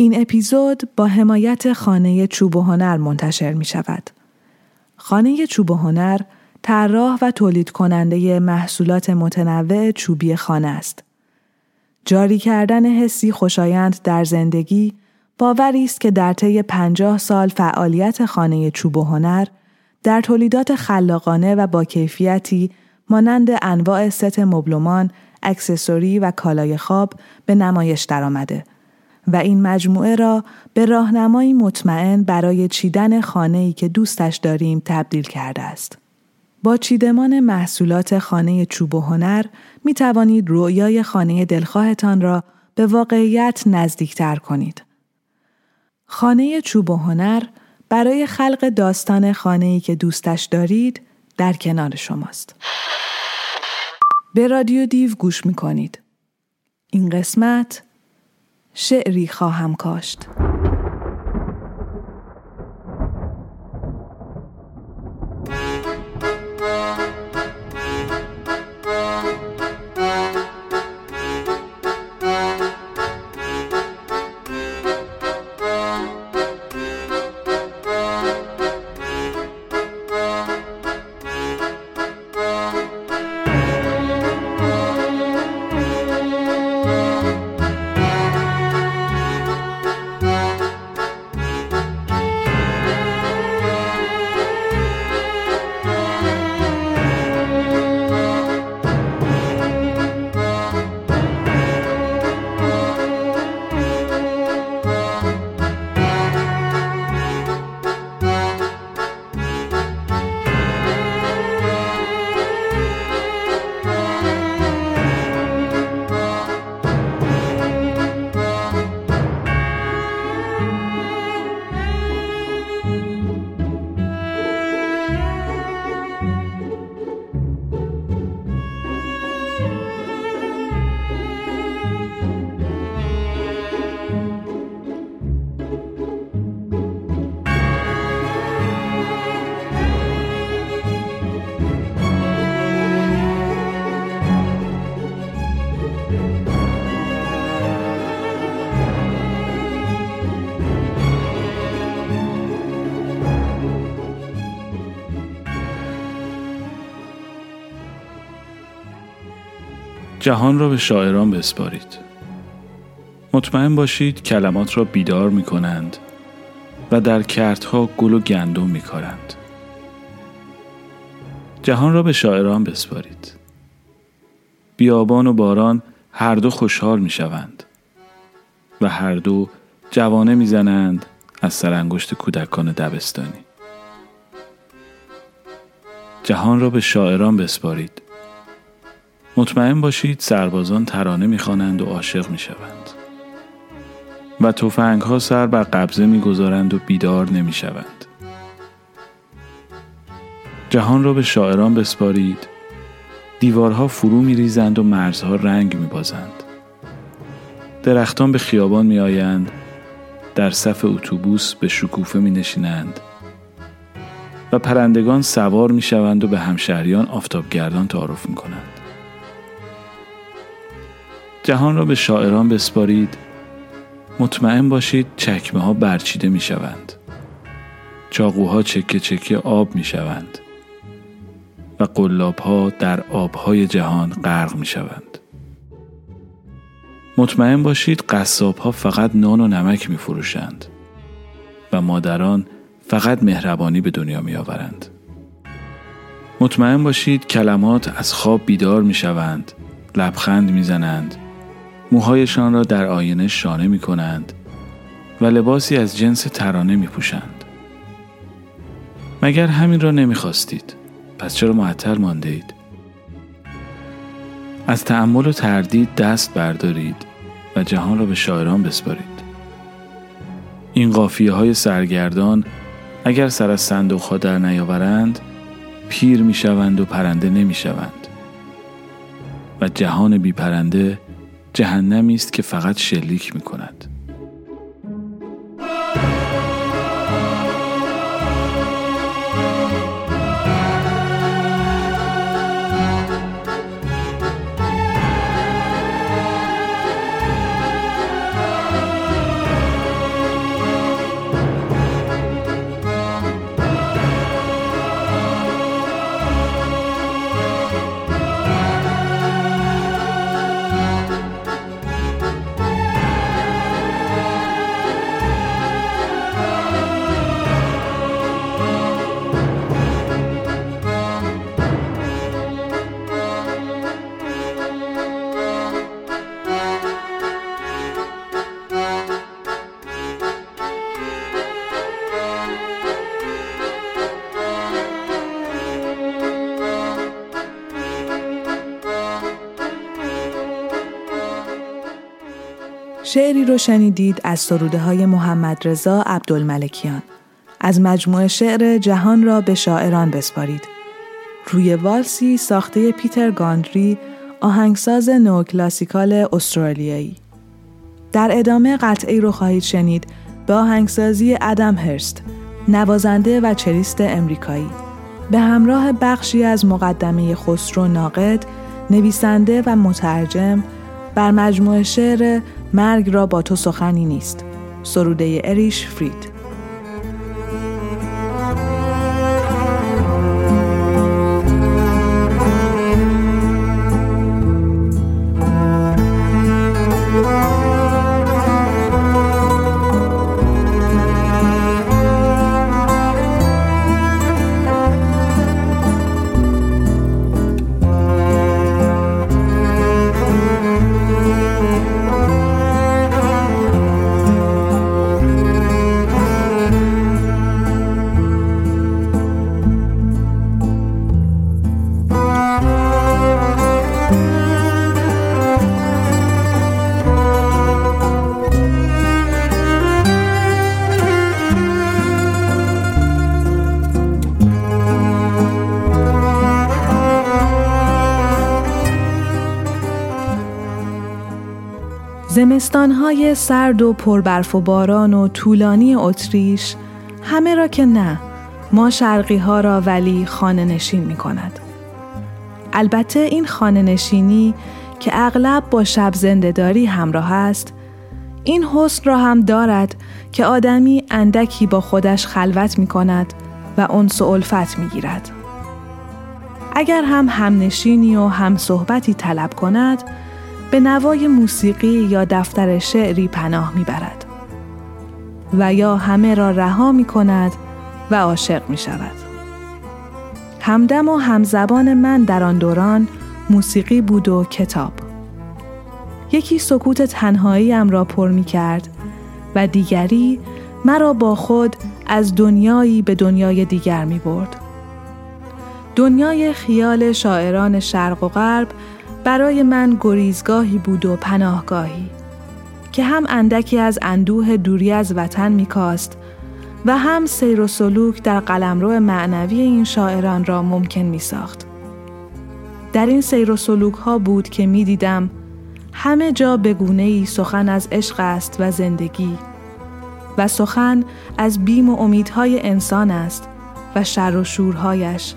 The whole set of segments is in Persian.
این اپیزود با حمایت خانه چوب و هنر منتشر می شود. خانه چوب و هنر طراح و تولید کننده محصولات متنوع چوبی خانه است. جاری کردن حسی خوشایند در زندگی باوری است که در طی پنجاه سال فعالیت خانه چوب و هنر در تولیدات خلاقانه و با کیفیتی مانند انواع ست مبلمان، اکسسوری و کالای خواب به نمایش درآمده و این مجموعه را به راهنمایی مطمئن برای چیدن خانه‌ای که دوستش داریم تبدیل کرده است. با چیدمان محصولات خانه چوب و هنر می توانید رویای خانه دلخواهتان را به واقعیت نزدیکتر کنید. خانه چوب و هنر برای خلق داستان خانه‌ای که دوستش دارید در کنار شماست. به رادیو دیو گوش می کنید. این قسمت شعری خواهم کاشت. جهان را به شاعران بسپارید. مطمئن باشید کلمات را بیدار می کنند و در کردها گل و گندم می کارند. جهان را به شاعران بسپارید. بیابان و باران هر دو خوشحال می شوند و هر دو جوانه می زنند از سرانگشت کودکان دبستانی. جهان را به شاعران بسپارید. مطمئن باشید سربازان ترانه می‌خوانند و عاشق می‌شوند. و توفنگ ها سر بر قبضه می‌گذارند و بیدار نمی‌شوند. جهان را به شاعران بسپارید. دیوارها فرو میریزند و مرزها رنگ میبازند. درختان به خیابان میآیند. در صف اتوبوس به شکوفه می نشینند و پرندگان سوار می شوند و به همشهریان آفتابگردان تعارف می کنند. جهان را به شاعران بسپارید. مطمئن باشید چکمه ها برچیده می شوند چاقوها چکه چکه آب می شوند و قلاب ها در آبهای جهان غرق می شوند مطمئن باشید قصاب ها فقط نان و نمک می فروشند و مادران فقط مهربانی به دنیا می آورند. مطمئن باشید کلمات از خواب بیدار می شوند لبخند می زنند موهایشان را در آینه شانه می کنند و لباسی از جنس ترانه می پوشند. مگر همین را نمی خواستید؟ پس چرا معطل مانده اید؟ از تعمل و تردید دست بردارید و جهان را به شاعران بسپارید. این قافیه های سرگردان اگر سر از صندوق ها در نیاورند پیر می شوند و پرنده نمی شوند و جهان بی پرنده جهنمی است که فقط شلیک می کند. شعری رو شنیدید از سروده های محمد رضا عبدالملکیان. از مجموعه شعر جهان را به شاعران بسپارید. روی والسی ساخته پیتر گاندری آهنگساز نوکلاسیکال استرالیایی. در ادامه قطعی رو خواهید شنید به آهنگسازی ادم هرست نوازنده و چریست امریکایی. به همراه بخشی از مقدمه خسرو ناقد نویسنده و مترجم بر مجموعه شعر مرگ را با تو سخنی نیست. سروده اریش فرید. زمستانهای سرد و پربرف و باران و طولانی اتریش همه را که نه ما شرقی ها را ولی خانه نشین می کند. البته این خانه نشینی که اغلب با شب زندهداری همراه است این حسن را هم دارد که آدمی اندکی با خودش خلوت می کند و انس و الفت می گیرد. اگر هم همنشینی و هم صحبتی طلب کند به نوای موسیقی یا دفتر شعری پناه می‌برد و یا همه را رها می کند و عاشق می شود. همدم و همزبان من در آن دوران موسیقی بود و کتاب. یکی سکوت تنهاییم را پر می کرد و دیگری مرا با خود از دنیایی به دنیای دیگر می برد. دنیای خیال شاعران شرق و غرب برای من گریزگاهی بود و پناهگاهی که هم اندکی از اندوه دوری از وطن میکاست و هم سیر و سلوک در قلمرو معنوی این شاعران را ممکن می ساخت. در این سیر و سلوک ها بود که می دیدم همه جا بگونه ای سخن از عشق است و زندگی و سخن از بیم و امیدهای انسان است و شر و شورهایش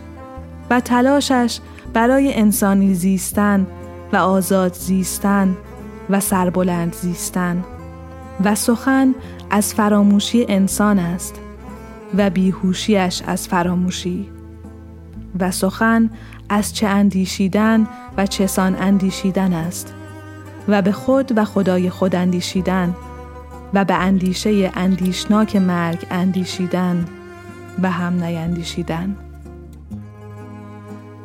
و تلاشش برای انسانی زیستن و آزاد زیستن و سربلند زیستن و سخن از فراموشی انسان است و بیهوشیش از فراموشی و سخن از چه اندیشیدن و چسان اندیشیدن است و به خود و خدای خود اندیشیدن و به اندیشه اندیشناک مرگ اندیشیدن و هم نیندیشیدن.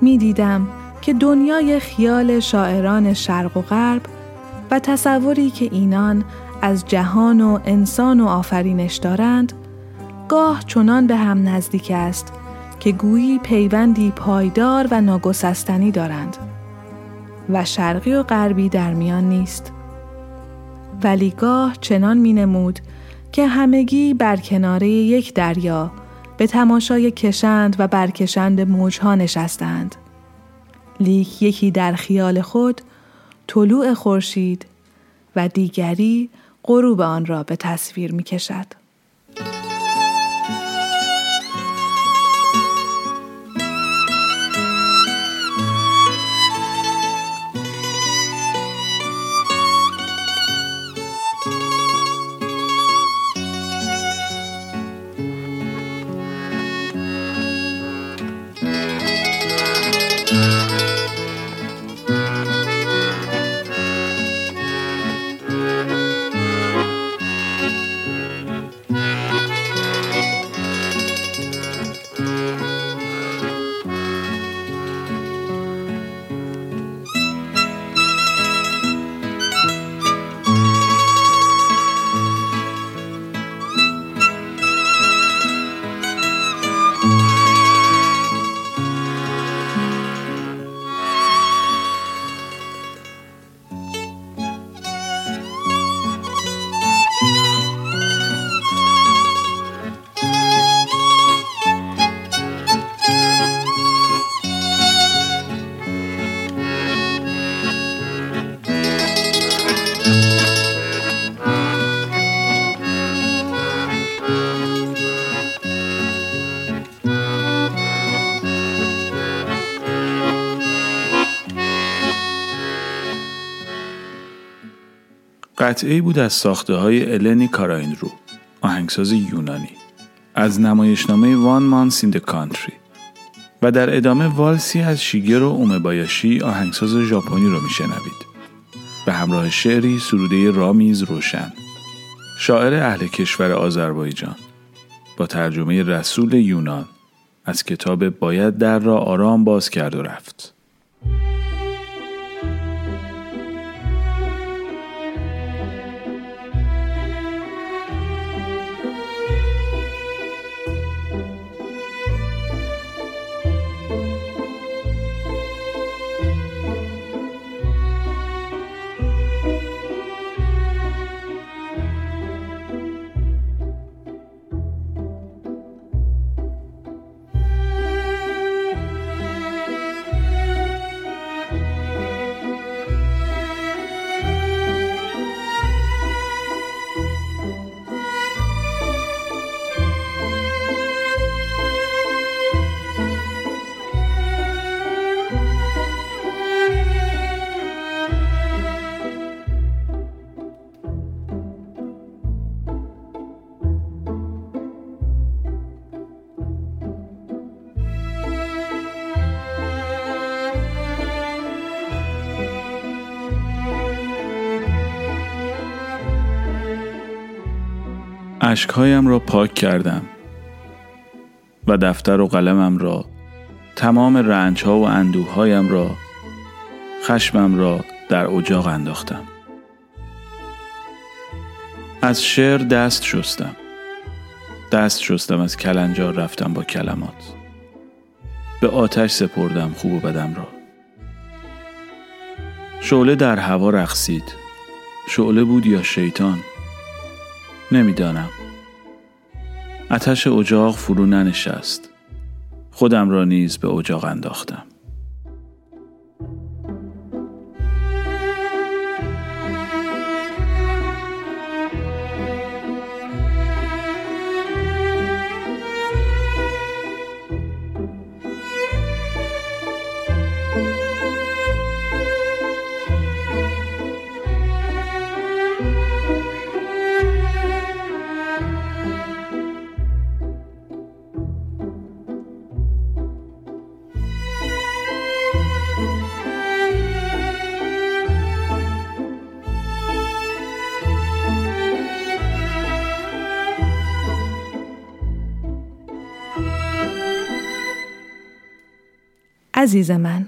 می دیدم که دنیای خیال شاعران شرق و غرب و تصوری که اینان از جهان و انسان و آفرینش دارند گاه چنان به هم نزدیک است که گویی پیوندی پایدار و ناگسستنی دارند و شرقی و غربی در میان نیست. ولی گاه چنان می نمود که همگی بر کناره یک دریا به تماشای کشند و برکشند موجها نشستند. لیک یکی در خیال خود طلوع خورشید و دیگری غروب آن را به تصویر می کشد. قطعه بود از ساخته های النی کاراین رو آهنگساز یونانی از نمایشنامه وان مانس این کانتری و در ادامه والسی از شیگرو اومبایاشی آهنگساز ژاپنی رو میشنوید به همراه شعری سروده رامیز روشن شاعر اهل کشور آذربایجان با ترجمه رسول یونان از کتاب باید در را آرام باز کرد و رفت. اشکهایم را پاک کردم و دفتر و قلمم را تمام رنج ها و اندوههایم را خشمم را در اجاق انداختم. از شعر دست شستم. دست شستم از کلنجار رفتم با کلمات. به آتش سپردم خوب و بدم را. شعله در هوا رقصید. شعله بود یا شیطان؟ نمی‌دانم. آتش اجاق فرو ننشست. خودم را نیز به اجاق انداختم. عزیز من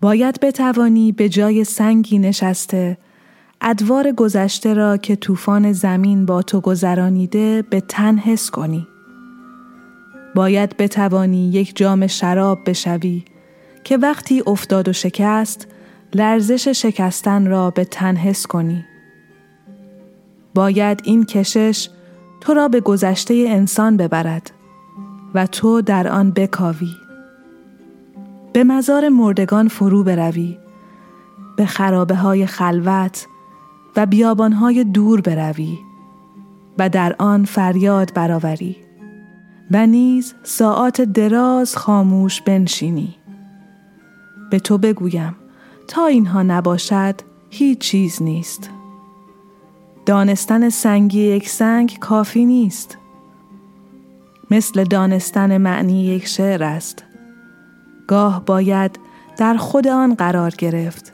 باید بتوانی به جای سنگی نشسته ادوار گذشته را که طوفان زمین با تو گذرانیده به تن حس کنی. باید بتوانی یک جام شراب بشوی که وقتی افتاد و شکست لرزش شکستن را به تن حس کنی. باید این کشش تو را به گذشته انسان ببرد و تو در آن بکاوی. به مزار مردگان فرو بروی به خرابه های خلوت و بیابان های دور بروی و در آن فریاد برآوری و نیز ساعات دراز خاموش بنشینی. به تو بگویم تا اینها نباشد هیچ چیز نیست. دانستن سنگی یک سنگ کافی نیست. مثل دانستن معنی یک شعر است. گاه باید در خود آن قرار گرفت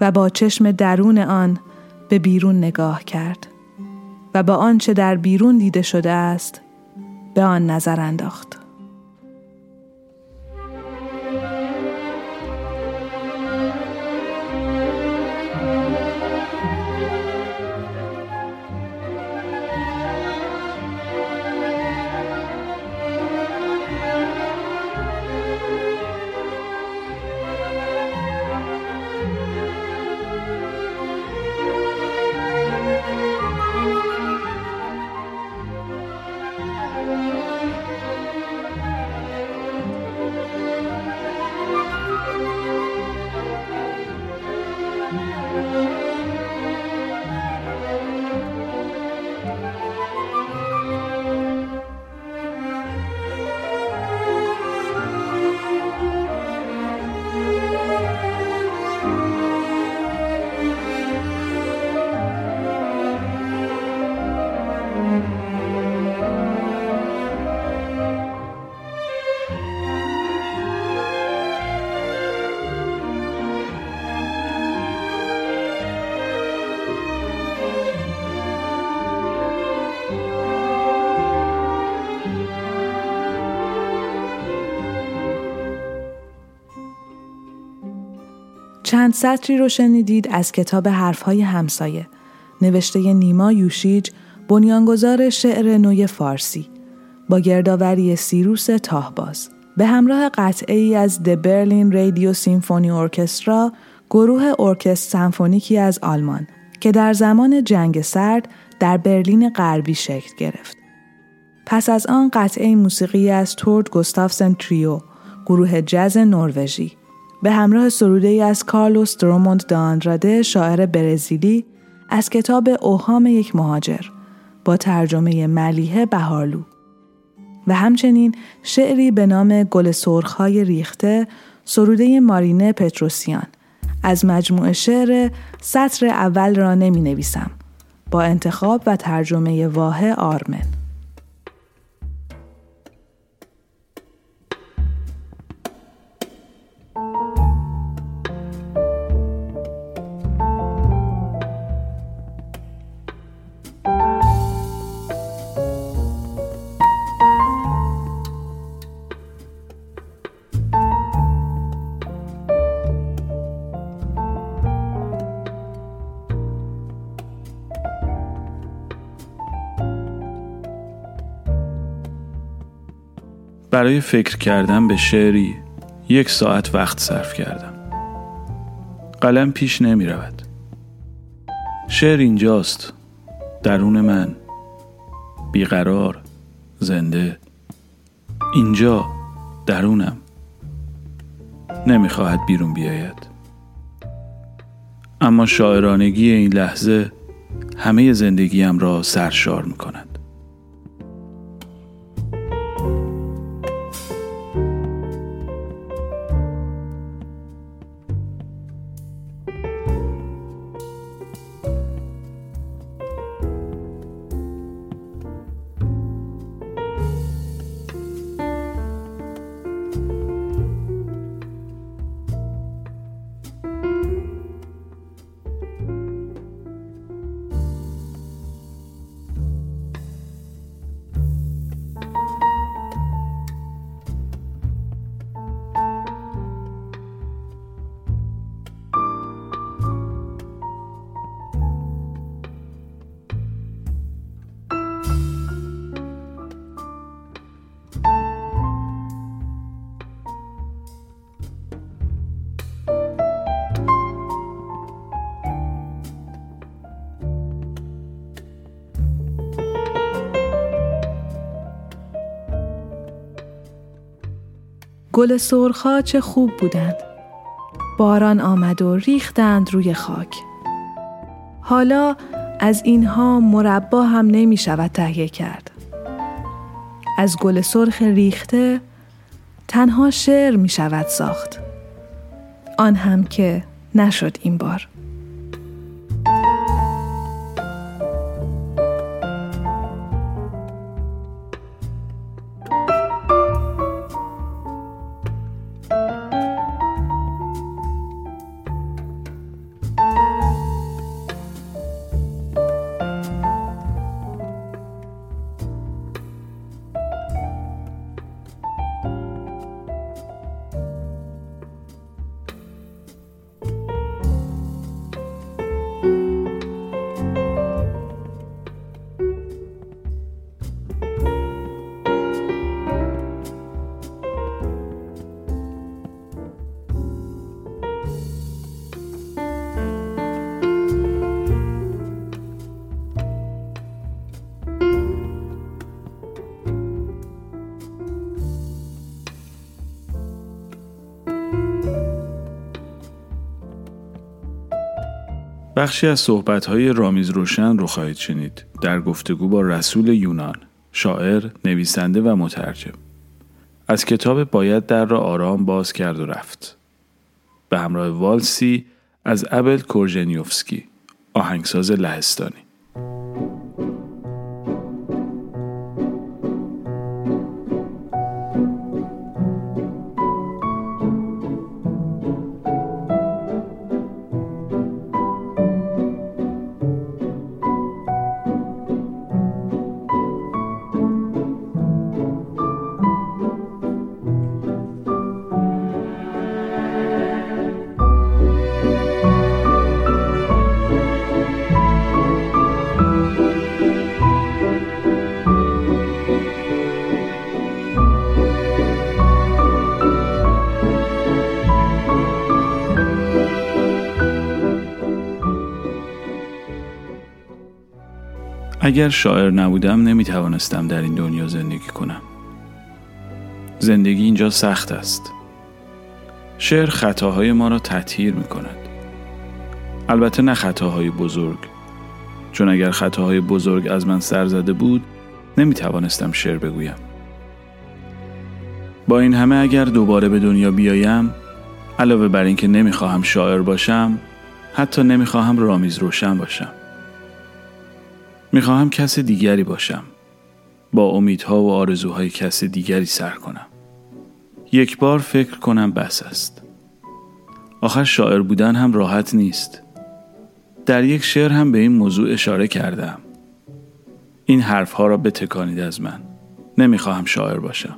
و با چشم درون آن به بیرون نگاه کرد و با آنچه در بیرون دیده شده است به آن نظر انداخت. چند سطری رو شنیدید از کتاب حرفهای همسایه. نوشته نیما یوشیج بنیانگذار شعر نوی فارسی. با گردآوری سیروس تاهباز. به همراه قطعه ای از د برلین رادیو سیمفونی ارکسترا گروه ارکستر سمفونیکی از آلمان که در زمان جنگ سرد در برلین غربی شکل گرفت. پس از آن قطعه موسیقی از تورد گستافسن تریو گروه جز نروژی. به همراه سروده ای از کارلوس دروموند داندراده شاعر برزیلی از کتاب اوهام یک مهاجر با ترجمه ملیه بهارلو. و همچنین شعری به نام گل سرخهای ریخته سروده مارینه پتروسیان. از مجموعه شعر سطر اول را نمی نویسم با انتخاب و ترجمه واه آرمن. برای فکر کردن به شعری یک ساعت وقت صرف کردم. قلم پیش نمی رود. شعر اینجاست. درون من. بیقرار. زنده. اینجا درونم. نمی‌خواهد بیرون بیاید. اما شاعرانگی این لحظه همه زندگیم را سرشار می کند. گل سرخا چه خوب بودند. باران آمد و ریختند روی خاک. حالا از اینها مربا هم نمی شود تهیه کرد. از گل سرخ ریخته تنها شعر می شود ساخت. آن هم که نشد این بار. بخشی از صحبت‌های رامیز روشن رو خواهید شنید در گفتگو با رسول یونان، شاعر، نویسنده و مترجم. از کتاب باید در را آرام باز کرد و رفت. به همراه والسی از ابل کورژنیوفسکی، آهنگساز لهستانی. اگر شاعر نبودم نمی توانستم در این دنیا زندگی کنم. زندگی اینجا سخت است. شعر خطاهای ما را تطهیر می کند. البته نه خطاهای بزرگ. چون اگر خطاهای بزرگ از من سر زده بود نمی توانستم شعر بگویم. با این همه اگر دوباره به دنیا بیایم علاوه بر اینکه نمی‌خواهم شاعر باشم حتی نمی‌خواهم رامیز روشن باشم می‌خواهم کس دیگری باشم. با امیدها و آرزوهای کس دیگری سر کنم. یک بار فکر کنم بس است. آخر شاعر بودن هم راحت نیست. در یک شعر هم به این موضوع اشاره کردم. این حرفها را بتکانید از من. نمی‌خواهم شاعر باشم.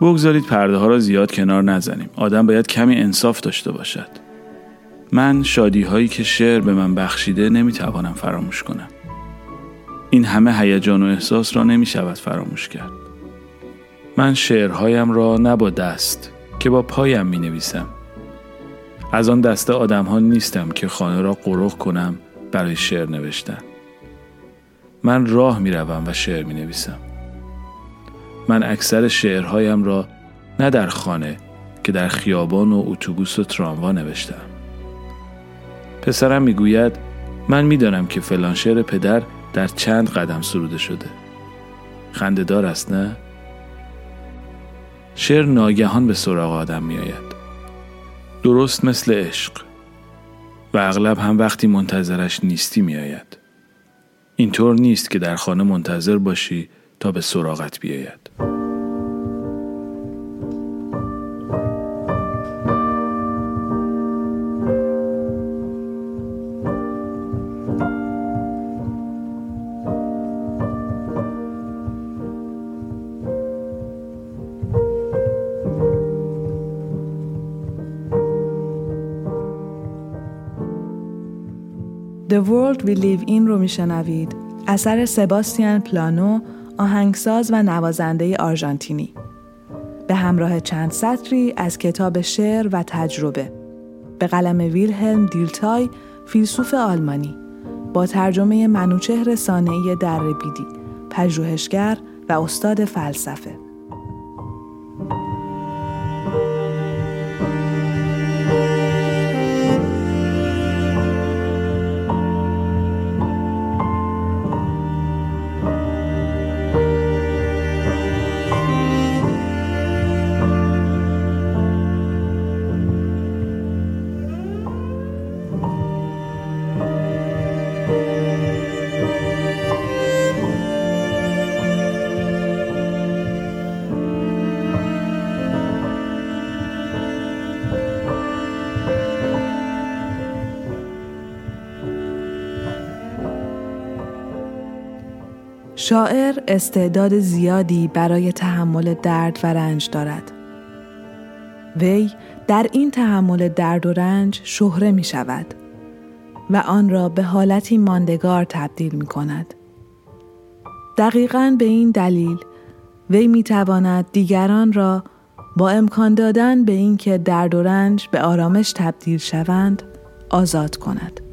بگذارید پرده ها را زیاد کنار نزنیم. آدم باید کمی انصاف داشته باشد. من شادی هایی که شعر به من بخشیده نمی‌توانم فراموش کنم. این همه هیجان و احساس را نمی شود فراموش کرد. من شعرهایم را نه با دست که با پایم می نویسم از آن دسته آدم ها نیستم که خانه را قروق کنم برای شعر نوشتن. من راه می روم و شعر می نویسم من اکثر شعرهایم را نه در خانه که در خیابان و اتوبوس و تراموا نوشتم. پسرم می‌گوید من می‌دانم که فلان شعر پدر در چند قدم سروده شده. خندهدار است نه؟ شعر ناگهان به سراغ آدم میآید. درست مثل عشق. و اغلب هم وقتی منتظرش نیستی میآید. اینطور نیست که در خانه منتظر باشی تا به سراغت بیاید. The World We Live In رو میشنوید. اثر سباستیان پلانو آهنگساز و نوازنده آرژانتینی. به همراه چند سطری از کتاب شعر و تجربه. به قلم ویلهلم دیلتای فیلسوف آلمانی. با ترجمه منوچهر سانعی در بیدی پژوهشگر و استاد فلسفه. شاعر استعداد زیادی برای تحمل درد و رنج دارد. وی در این تحمل درد و رنج شهره می شود و آن را به حالتی ماندگار تبدیل می کند. دقیقا به این دلیل وی می تواند دیگران را با امکان دادن به اینکه درد و رنج به آرامش تبدیل شوند آزاد کند.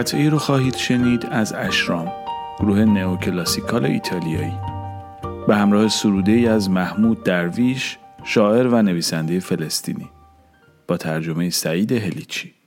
قطعی رو خواهید شنید از اشرام گروه نئوکلاسیکال ایتالیایی. به همراه سروده ای از محمود درویش شاعر و نویسنده فلسطینی. با ترجمه سعید هلیچی.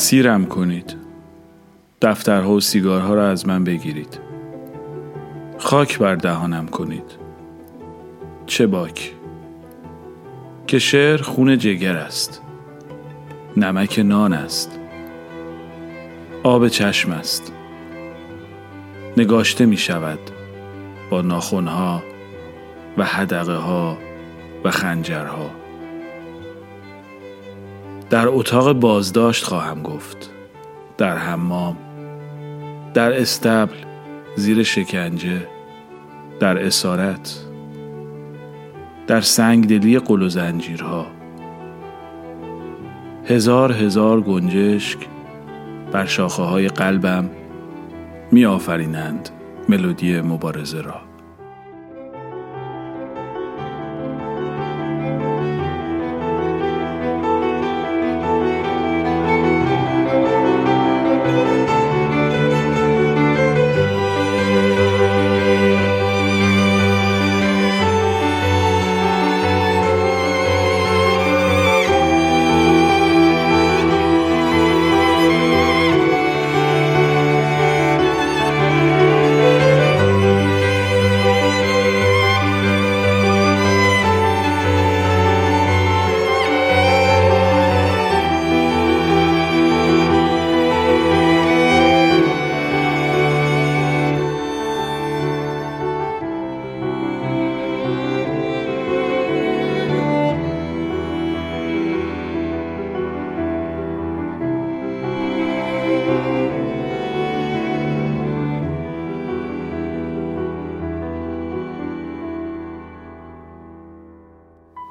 اسیرم کنید. دفترها و سیگارها را از من بگیرید. خاک بر دهانم کنید. چه باک؟ که شعر خون جگر است. نمک نان است. آب چشم است. نگاشته می شود با ناخونها و حدقه ها و خنجرها. در اتاق بازداشت خواهم گفت. در حمام در استبل زیر شکنجه در اسارت در سنگدلی قل و زنجیرها. هزار هزار گنجشک بر شاخه های قلبم می آفرینند ملودی مبارزه را.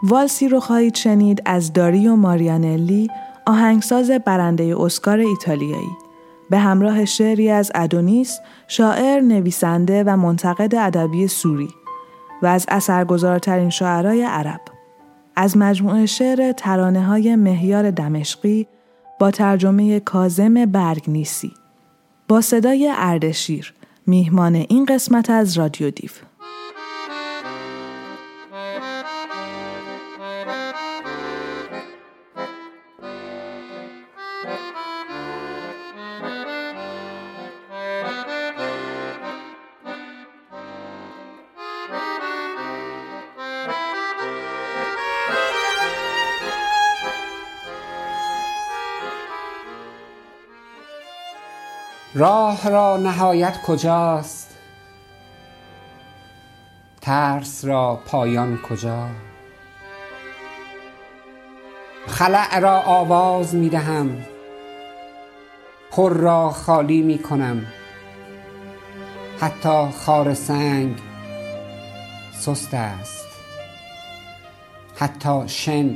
والسی رو خواهید شنید از داریو ماریانلی آهنگساز برنده اسکار ایتالیایی. به همراه شعری از ادونیس شاعر نویسنده و منتقد ادبی سوری و از اثرگذارترین شاعرای عرب. از مجموعه شعر ترانه های مهیار دمشقی با ترجمه کازم برگنیسی. با صدای اردشیر میهمان این قسمت از رادیو دیو. راه را نهایت کجاست؟ ترس را پایان کجا؟ خلع را آواز می دهم. پر را خالی می کنم. حتی خار سنگ سست است. حتی شن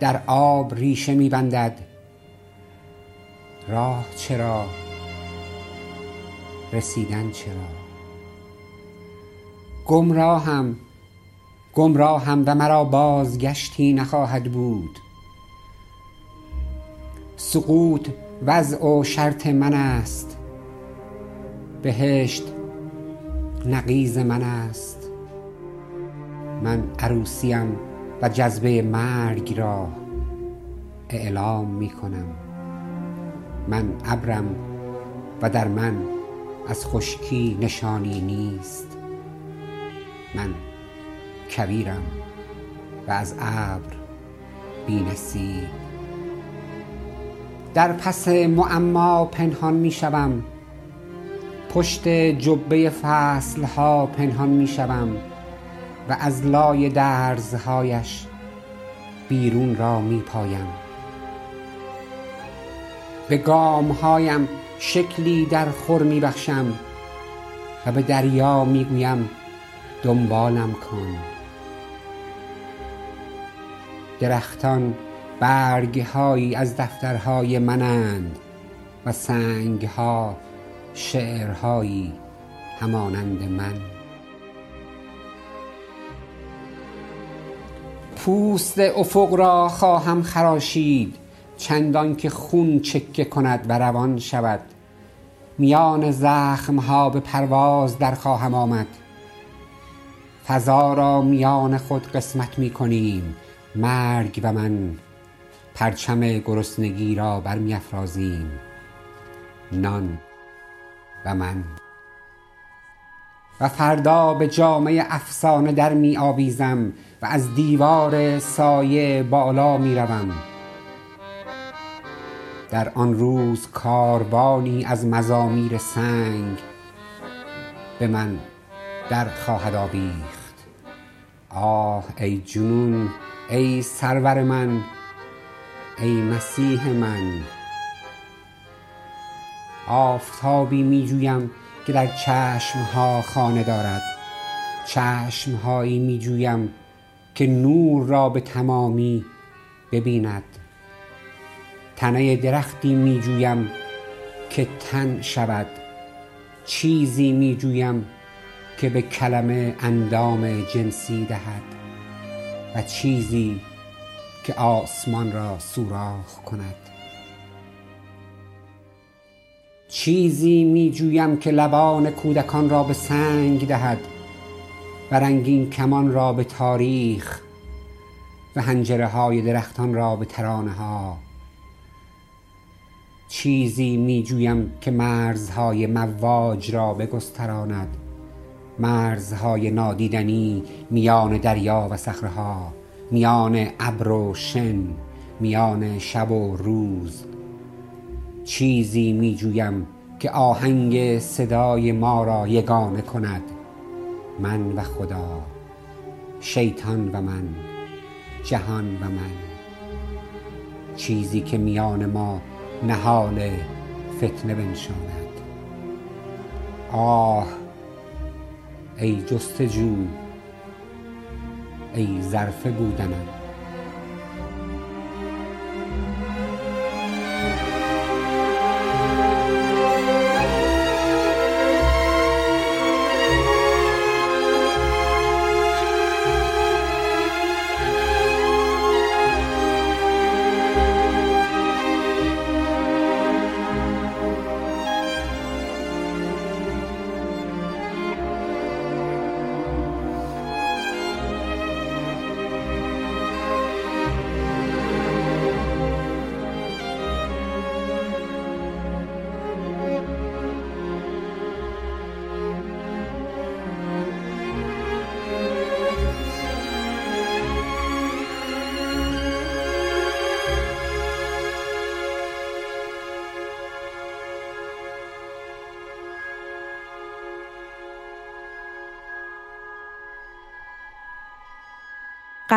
در آب ریشه می بندد. راه چرا رسیدن چرا؟ گمراهم گمراهم و مرا بازگشتی نخواهد بود. سقوط وضع و شرط من است. بهشت نقیز من است. من عروسیم و جذبه مرگ را اعلام می کنم. من ابرم و در من از خشکی نشانی نیست. من کبیرم و از ابر بینسی در پس معما پنهان می شوم پشت جبه فصل ها پنهان می شوم و از لای درزهایش بیرون را می پایم به گامهایم شکلی در خور می بخشم و به دریا می گویم دنبالم کن. درختان برگهایی از دفترهای منند و سنگها شعرهایی همانند من. پوست افق را خواهم خراشید. چندان که خون چکه کند و روان شود. میان زخمها به پرواز در خواهم آمد. فضا را میان خود قسمت می کنیم مرگ و من. پرچم گرسنگی را برمیافرازیم. نان و من. و فردا به جامعه افسانه در می آویزم و از دیوار سایه بالا می روم در آن روز کاروانی از مزامیر سنگ به من در خواهد آویخت. آه ای جنون ای سرور من ای مسیح من. آفتابی می جویم که در چشمها خانه دارد. چشمهایی می جویم که نور را به تمامی ببیند. تنه درختی می جویم که تن شود. چیزی می جویم که به کلمه اندام جنسی دهد و چیزی که آسمان را سوراخ کند. چیزی می جویم که لبان کودکان را به سنگ دهد و رنگین کمان را به تاریخ و هنجره های درختان را به ترانه ها چیزی می جویم که مرزهای مواج را بگستراند. مرزهای نادیدنی میان دریا و صخرهها میان ابر و شن میان شب و روز. چیزی می جویم که آهنگ صدای ما را یگانه کند. من و خدا شیطان و من جهان و من. چیزی که میان ما نهال فتنه بنشاند. آه ای جستجو ای ظرف بودنم.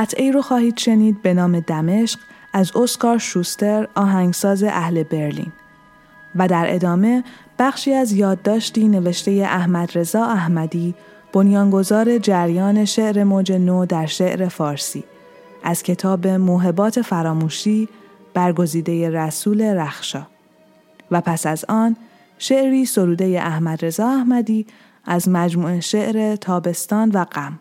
قطعه رو خواهید شنید به نام دمشق از اسکار شوستر آهنگساز اهل برلین. و در ادامه بخشی از یادداشتی نوشته احمد رضا احمدی بنیانگذار جریان شعر موج نو در شعر فارسی از کتاب موهبات فراموشی برگزیده رسول رخشا. و پس از آن شعری سروده احمد رضا احمدی از مجموعه شعر تابستان و غم.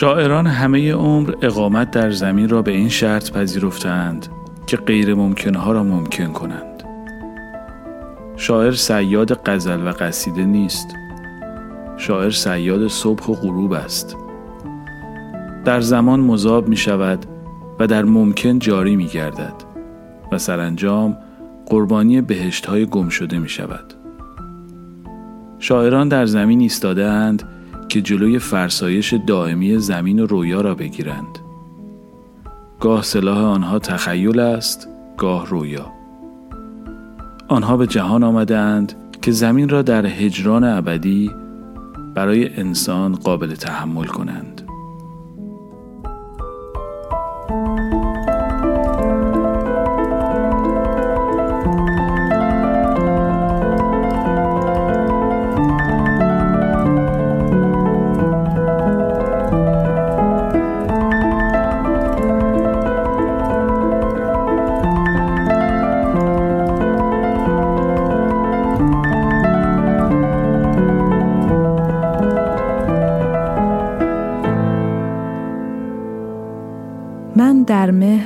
شاعران همه عمر اقامت در زمین را به این شرط پذیرفتند که غیر ممکنها را ممکن کنند. شاعر سیاد قزل و قصیده نیست. شاعر سیاد صبح و غروب است در زمان مذاب می شود و در ممکن جاری می گردد و سرانجام قربانی بهشت های گم شده می شود. شاعران در زمین ایستاده اند که جلوی فرسایش دائمی زمین و رویا را بگیرند. گاه سلاح آنها تخیل است، گاه رویا. آنها به جهان آمده اند که زمین را در هجران ابدی برای انسان قابل تحمل کنند.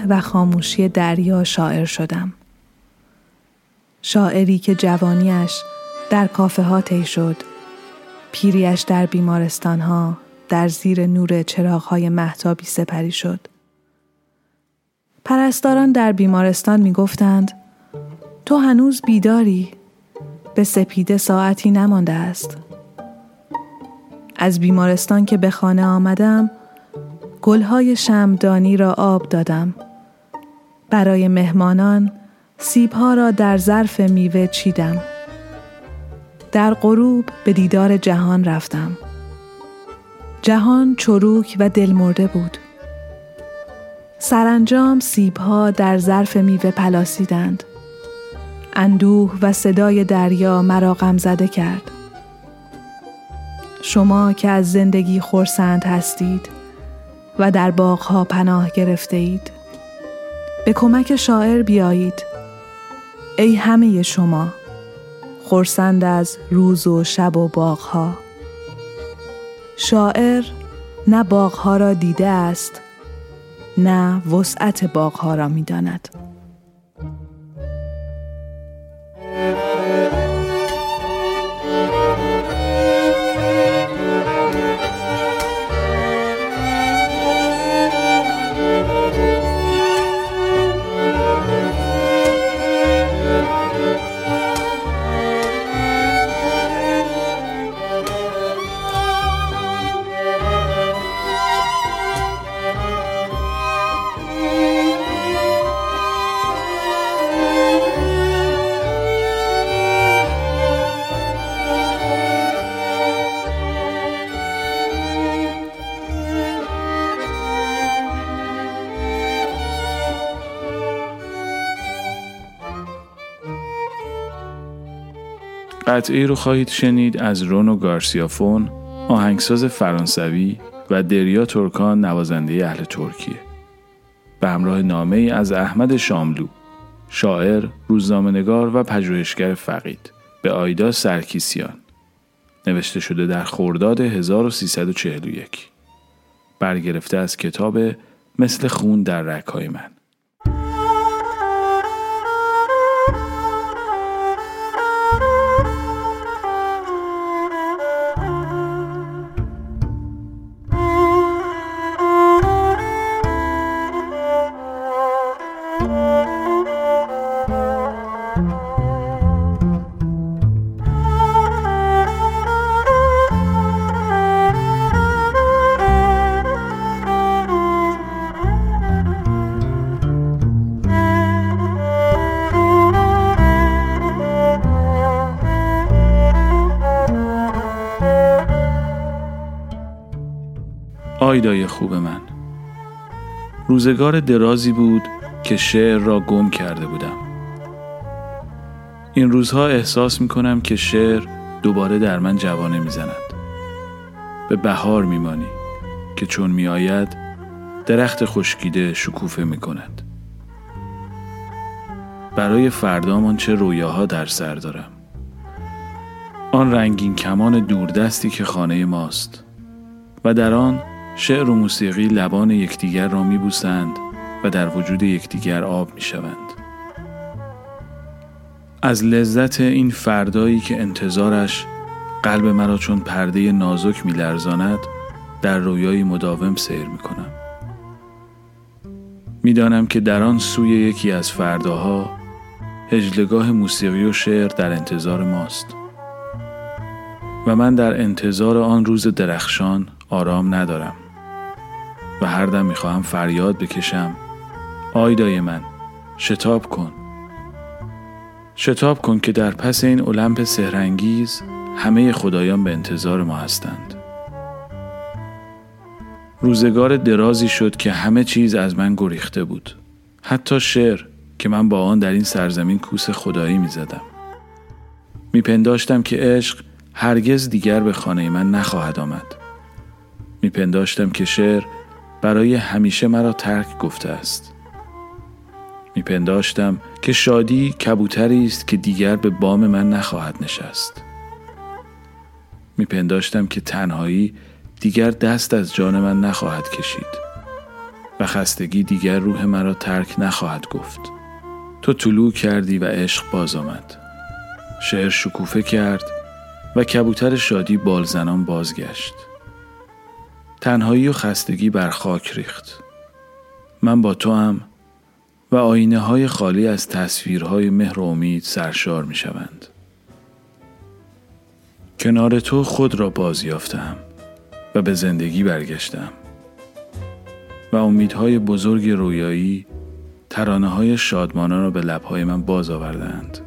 و خاموشی دریا شاعر شدم. شاعری که جوانیش در کافه ها طی شد، پیریش در بیمارستان ها در زیر نور چراغ های محتابی سپری شد. پرستاران در بیمارستان می گفتند تو هنوز بیداری به سپیده ساعتی نمانده است. از بیمارستان که به خانه آمدم گلهای شمدانی را آب دادم. برای مهمانان سیبها را در ظرف میوه چیدم. در غروب به دیدار جهان رفتم. جهان چروک و دلمرده بود. سرانجام سیبها در ظرف میوه پلاسیدند. اندوه و صدای دریا مرا غم زده کرد. شما که از زندگی خورسند هستید و در باغها پناه گرفته اید. به کمک شاعر بیایید. ای همه شما خورسند از روز و شب و باغها. شاعر نه باغها را دیده است نه وسعت باغها را می‌داند. قطعه رو خواهید شنید از رونو گارسیافون آهنگساز فرانسوی و دریا ترکان نوازنده اهل ترکیه. به همراه نامه ای از احمد شاملو شاعر، روزنامه‌نگار و پژوهشگر فقید به آیدا سرکیسیان. نوشته شده در خرداد 1341 برگرفته از کتاب مثل خون در رکای من. روزگار درازی بود که شعر را گم کرده بودم این روزها احساس می کنم که شعر دوباره در من جوانه می زند. به بهار میمانی که چون می آید درخت خشکیده شکوفه می کند. برای فردامان چه رویاها در سر دارم. آن رنگین کمان دوردستی که خانه ماست و در آن شعر و موسیقی لبان یکدیگر را میبوسند و در وجود یکدیگر آب می‌شوند از لذت این فردایی که انتظارش قلب مرا چون پرده نازک میلرزاند در رویایی مداوم سیر می کنم. می‌دانم که در آن سوی یکی از فرداها هجلگاه موسیقی و شعر در انتظار ماست و من در انتظار آن روز درخشان آرام ندارم و هر دم می‌خواهم فریاد بکشم. آیدای من شتاب کن. شتاب کن که در پس این المپ سهرنگیز همه خدایان به انتظار ما هستند. روزگار درازی شد که همه چیز از من گریخته بود. حتی شعر که من با آن در این سرزمین کوس خدایی می زدم که عشق هرگز دیگر به خانه من نخواهد آمد. می پنداشتم که شعر برای همیشه مرا ترک گفته است. می پنداشتم که شادی کبوتری است که دیگر به بام من نخواهد نشست. می پنداشتم که تنهایی دیگر دست از جان من نخواهد کشید و خستگی دیگر روح مرا ترک نخواهد گفت. تو طلوع کردی و عشق باز آمد. شعر شکوفه کرد و کبوتر شادی بالزنان بازگشت. تنهایی و خستگی بر خاک ریخت من با تو هم و آینه های خالی از تصویرهای مهر و امید سرشار می شوند. کنار تو خود را باز یافتم و به زندگی برگشتم و امیدهای بزرگ رویایی ترانه های شادمانان را به لبهای من باز آوردند.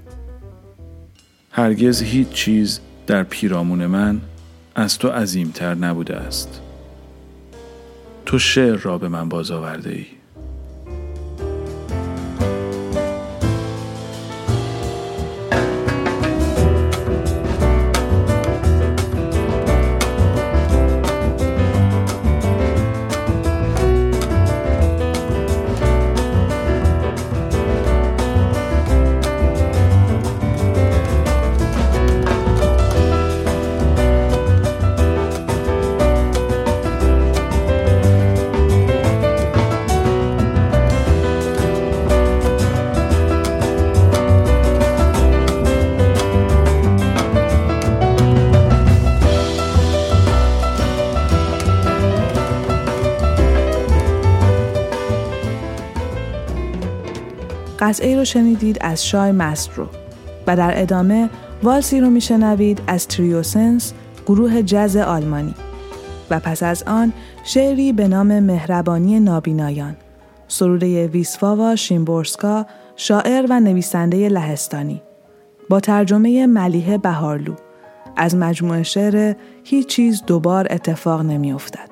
هرگز هیچ چیز در پیرامون من از تو عظیمتر نبوده است. تو شعر را به من باز آورده ای. قطعه رو شنیدید از شای مسترو و در ادامه والسی رو میشنوید از تریوسنس گروه جز آلمانی. و پس از آن شعری به نام مهربانی نابینایان. سروده ویسفاوا شیمبورسکا شاعر و نویسنده لهستانی. با ترجمه ملیه بهارلو. از مجموعه شعر هیچ چیز دوبار اتفاق نمیافتد.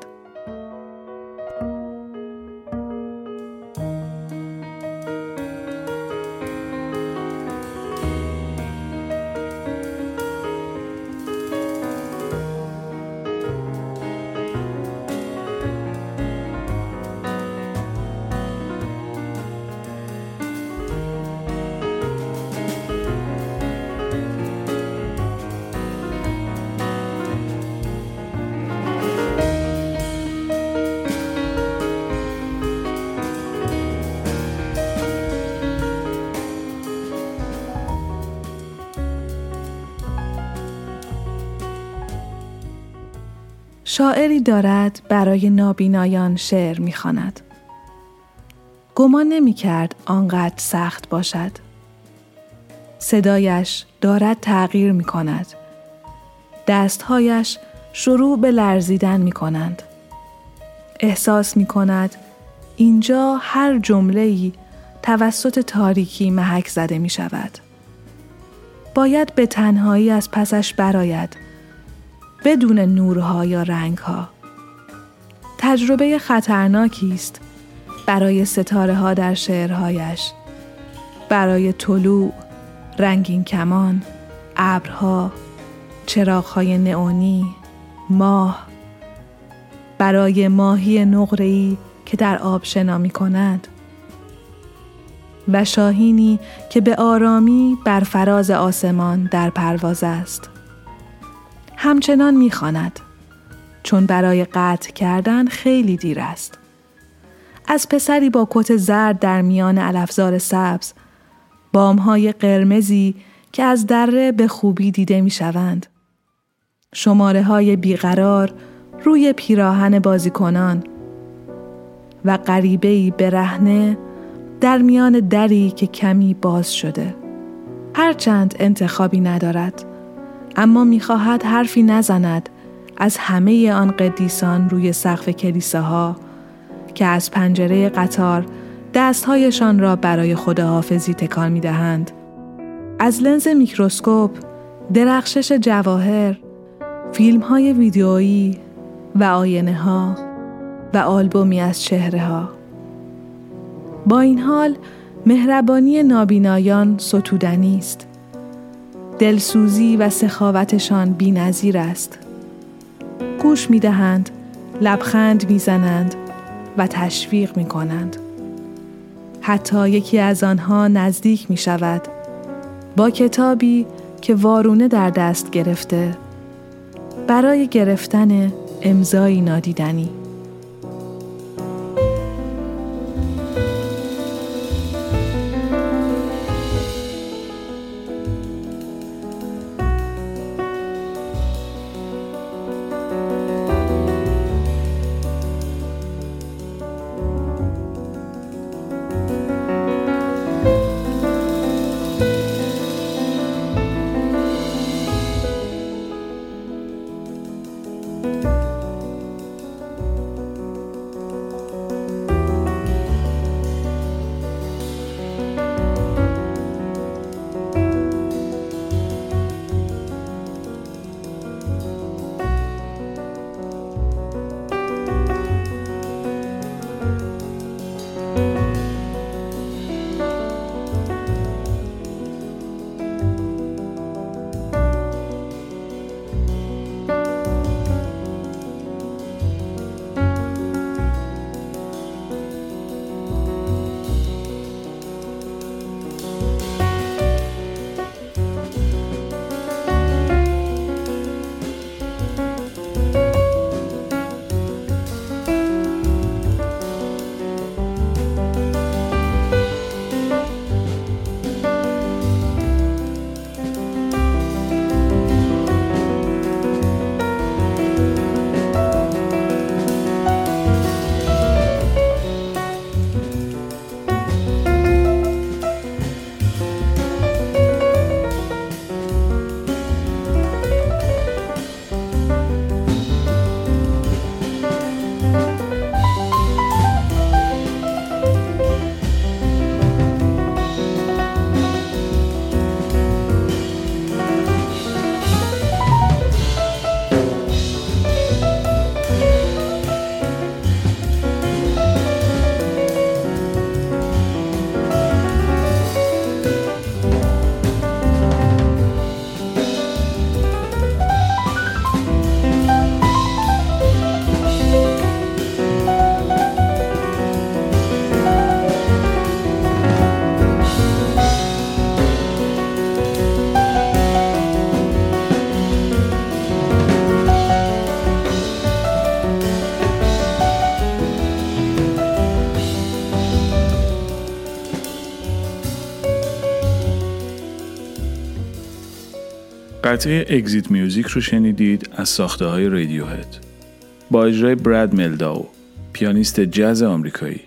شاعری دارد برای نابینایان شعر می‌خواند. گمان نمی کرد آنقدر سخت باشد. صدایش دارد تغییر می کند. دستهایش شروع به لرزیدن می کنند. احساس می کند اینجا هر جمله توسط تاریکی محک زده می شود. باید به تنهایی از پسش براید بدون نورها یا رنگها. تجربه خطرناکی است برای ستاره ها در شعرهایش. برای طلوع رنگین کمان ابرها چراغهای نئونی ماه. برای ماهی نقره‌ای که در آب شنا می کند و شاهینی که به آرامی بر فراز آسمان در پرواز است. همچنان می‌خواند چون برای قطع کردن خیلی دیر است. از پسری با کت زرد در میان علفزار سبز، بامهای قرمزی که از دره به خوبی دیده می شوند. شماره های بیقرار روی پیراهن بازیکنان و غریبه‌ای برهنه در میان دری که کمی باز شده. هرچند انتخابی ندارد اما می‌خواهد حرفی نزند از همه آن قدیسان روی سقف کلیساها که از پنجره قطار دستهایشان را برای خداحافظی تکان می دهند. از لنز میکروسکوپ، درخشش جواهر، فیلم های ویدیویی و آینه ها و آلبومی از چهره ها. با این حال مهربانی نابینایان ستودنی است. دلسوزی و سخاوتشان بینظیر است. گوش می دهند، لبخند می زنند و تشویق می کنند. حتی یکی از آنها نزدیک می شود با کتابی که وارونه در دست گرفته برای گرفتن امضایی نادیدنی قطعه اگزیت میوزیک رو شنیدید از ساخته های رادیو هد با اجرای براد ملداو پیانیست جز آمریکایی.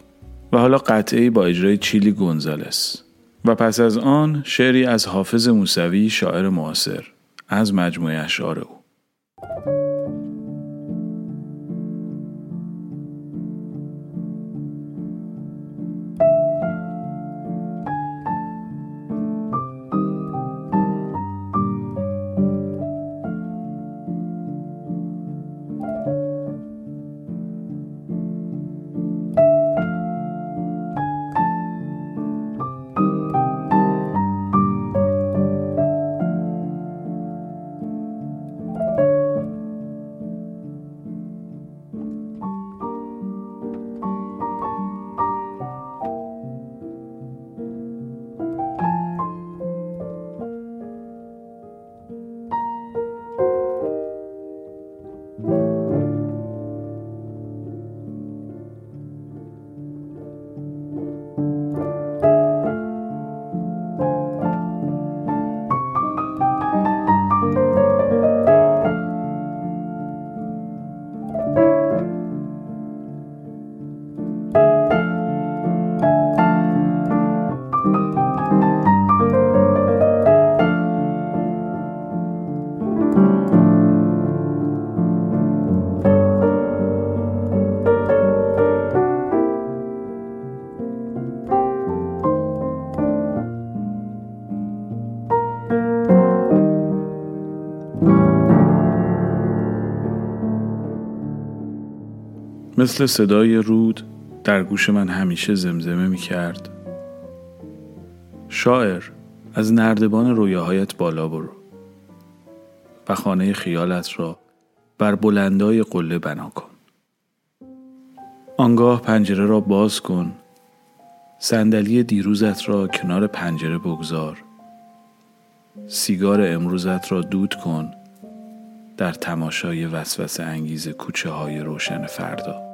و حالا قطعه با اجرای چیلی گونزالس. و پس از آن شعری از حافظ موسوی شاعر معاصر از مجموعه اشعار او. مثل صدای رود در گوش من همیشه زمزمه می کرد شاعر از نردبان رویاهایت بالا برو. و خانه خیالت را بر بلندای قله بنا کن. آنگاه پنجره را باز کن. صندلی دیروزت را کنار پنجره بگذار. سیگار امروزت را دود کن. در تماشای وسوسه انگیز کوچه های روشن فردا.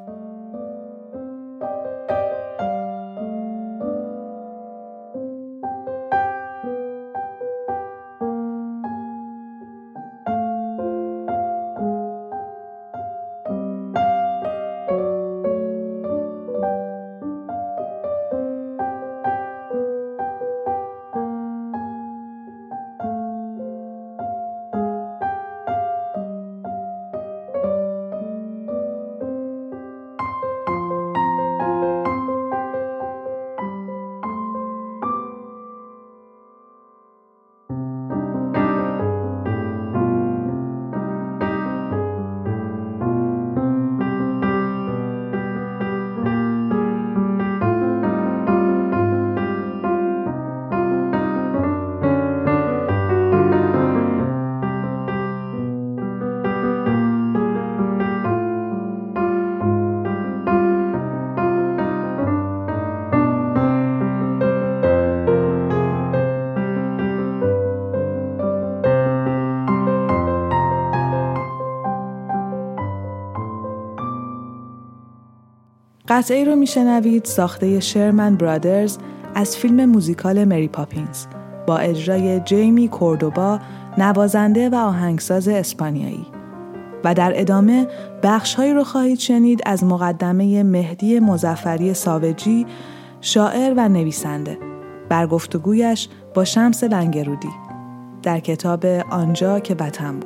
قطعه رو میشنوید ساخته شرمن برادرز از فیلم موزیکال مری پاپینز با اجرای جیمی کوردوبا نوازنده و آهنگساز اسپانیایی. و در ادامه بخشهایی رو خواهید شنید از مقدمه مهدی مزفری ساوجی شاعر و نویسنده. بر گفتگویش با شمس لنگرودی. در کتاب آنجا که وطن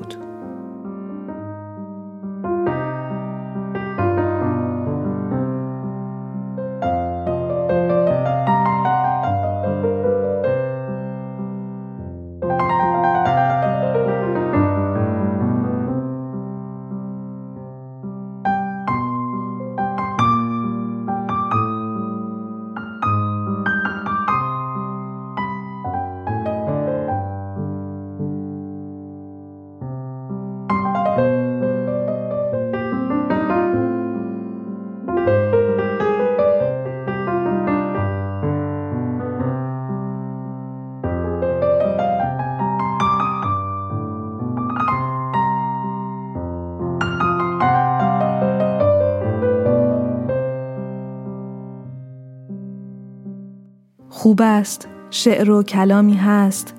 خوب است شعر و کلامی هست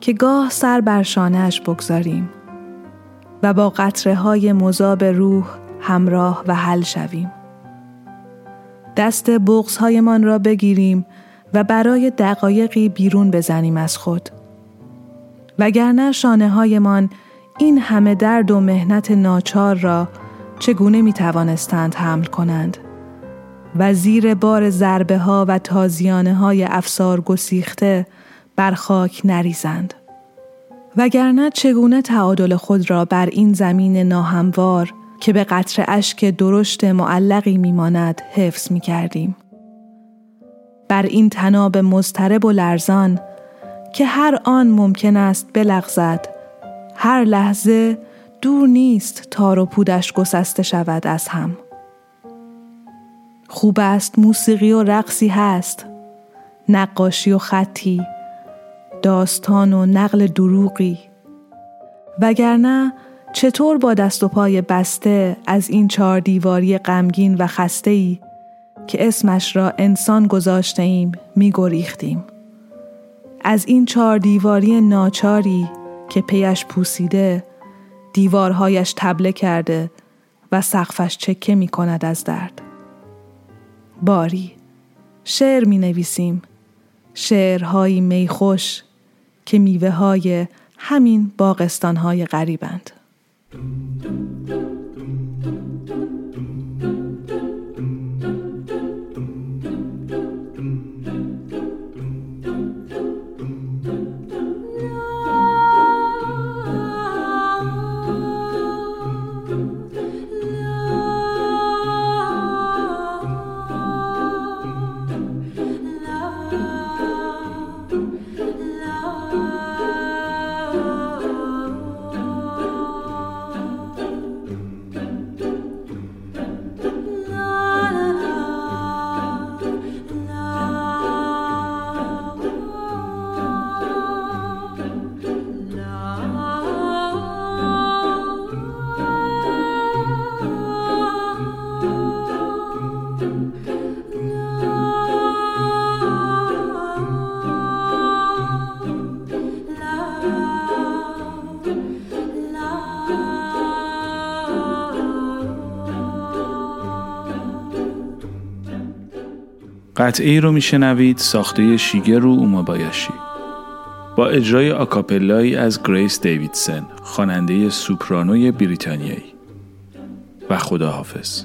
که گاه سر بر شانهش بگذاریم و با قطره های مذاب روح همراه و حل شویم. دست بغز هایمان را بگیریم و برای دقایقی بیرون بزنیم از خود. وگرنه شانه هایمان این همه درد و مهنت ناچار را چگونه می توانستند حمل کنند؟ و زیر بار ضربه ها و تازیانه های افسار گسیخته بر خاک نریزند. وگرنه چگونه تعادل خود را بر این زمین ناهموار که به قطر اشک درشت معلقی میماند حفظ می کردیم. بر این تناب مضطرب و لرزان که هر آن ممکن است بلغزد هر لحظه دور نیست تار و پودش گسسته شود از هم خوب است موسیقی و رقصی هست نقاشی و خطی داستان و نقل دروغی وگرنه چطور با دست و پای بسته از این چهار دیواری غمگین و خسته ای که اسمش را انسان گذاشته ایم می گریختیم. از این چهار دیواری ناچاری که پیش پوسیده دیوارهایش تبله کرده و سقفش چکه می کند از درد. باری شعر می نویسیم شعرهایی میخوش که میوه های همین باغستان های غریبند. قطعه ای رو میشنوید ساخته شیگرو اومابایاشی. با اجرای آکاپلایی از گریس دیویدسن خواننده سوپرانوی بریتانیایی. و خداحافظ.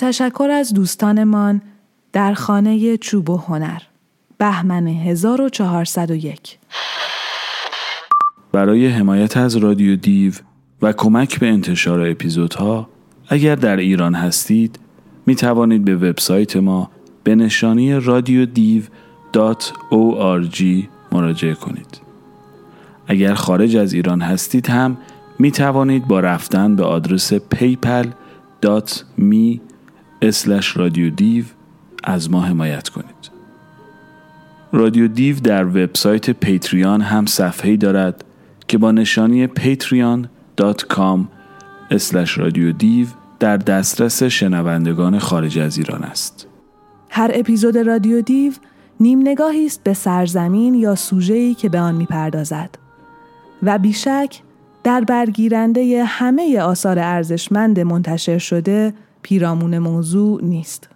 تشکر از دوستانمان در خانه چوب و هنر بهمن 1401 برای حمایت از رادیو دیو و کمک به انتشار اپیزودها اگر در ایران هستید می توانید به وبسایت ما به نشانی رادیو دیو مراجعه کنید. اگر خارج از ایران هستید هم می توانید با رفتن به آدرس paypal.me رادیو دیو از ما حمایت کنید. رادیو دیو در وبسایت پیتریان هم صفحه‌ای دارد که با نشانی patreon.com رادیو دیو در دسترس شنوندگان خارج از ایران است. هر اپیزود رادیو دیو نیم نگاهی است به سرزمین یا سوژه‌ای که به آن می‌پردازد و بیشک در برگیرنده همه آثار ارزشمند منتشر شده پیرامون موضوع نیست.